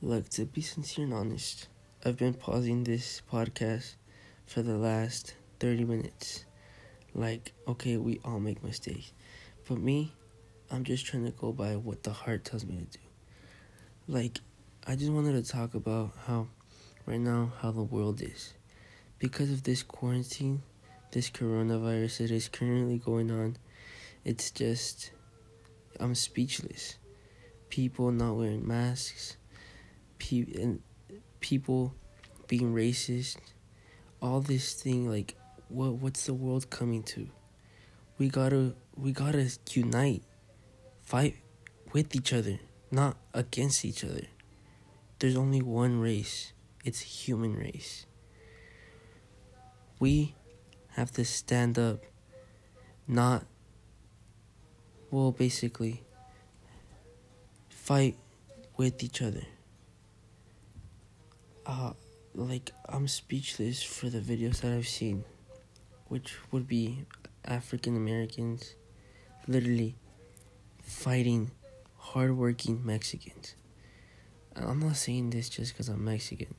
Look, to be sincere and honest, I've been pausing this podcast for the last 30 minutes. Like, okay, we all make mistakes. But me, I'm just trying to go by what the heart tells me to do. Like, I just wanted to talk about how, right now, how the world is. Because of this quarantine, this coronavirus that is currently going on, it's just, I'm speechless. People not wearing masks pe- and people being racist, all this thing like what what's the world coming to? We gotta we gotta unite, fight with each other, not against each other. There's only one race. It's human race. We have to stand up, not well basically fight with each other uh, like I'm speechless for the videos that I've seen, which would be African Americans literally fighting hardworking Mexicans. I'm not saying this just because I'm Mexican,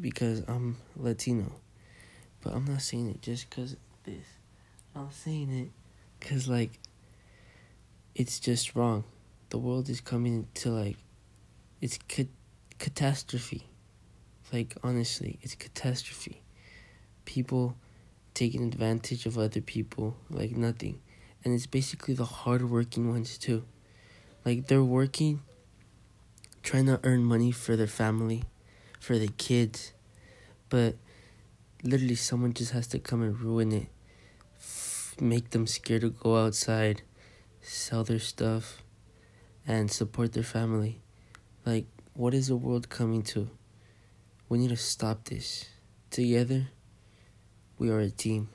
because I'm Latino, but I'm not saying it just because this. I'm saying it because, like, it's just wrong. The world is coming to, like, it's ca- catastrophe. Like, honestly, it's a catastrophe. People taking advantage of other people like nothing. And it's basically the hardworking ones, too. Like, they're working, trying to earn money for their family, for their kids. But literally, someone just has to come and ruin it, make them scared to go outside, sell their stuff, and support their family. Like, what is the world coming to? We need to stop this. Together, we are a team.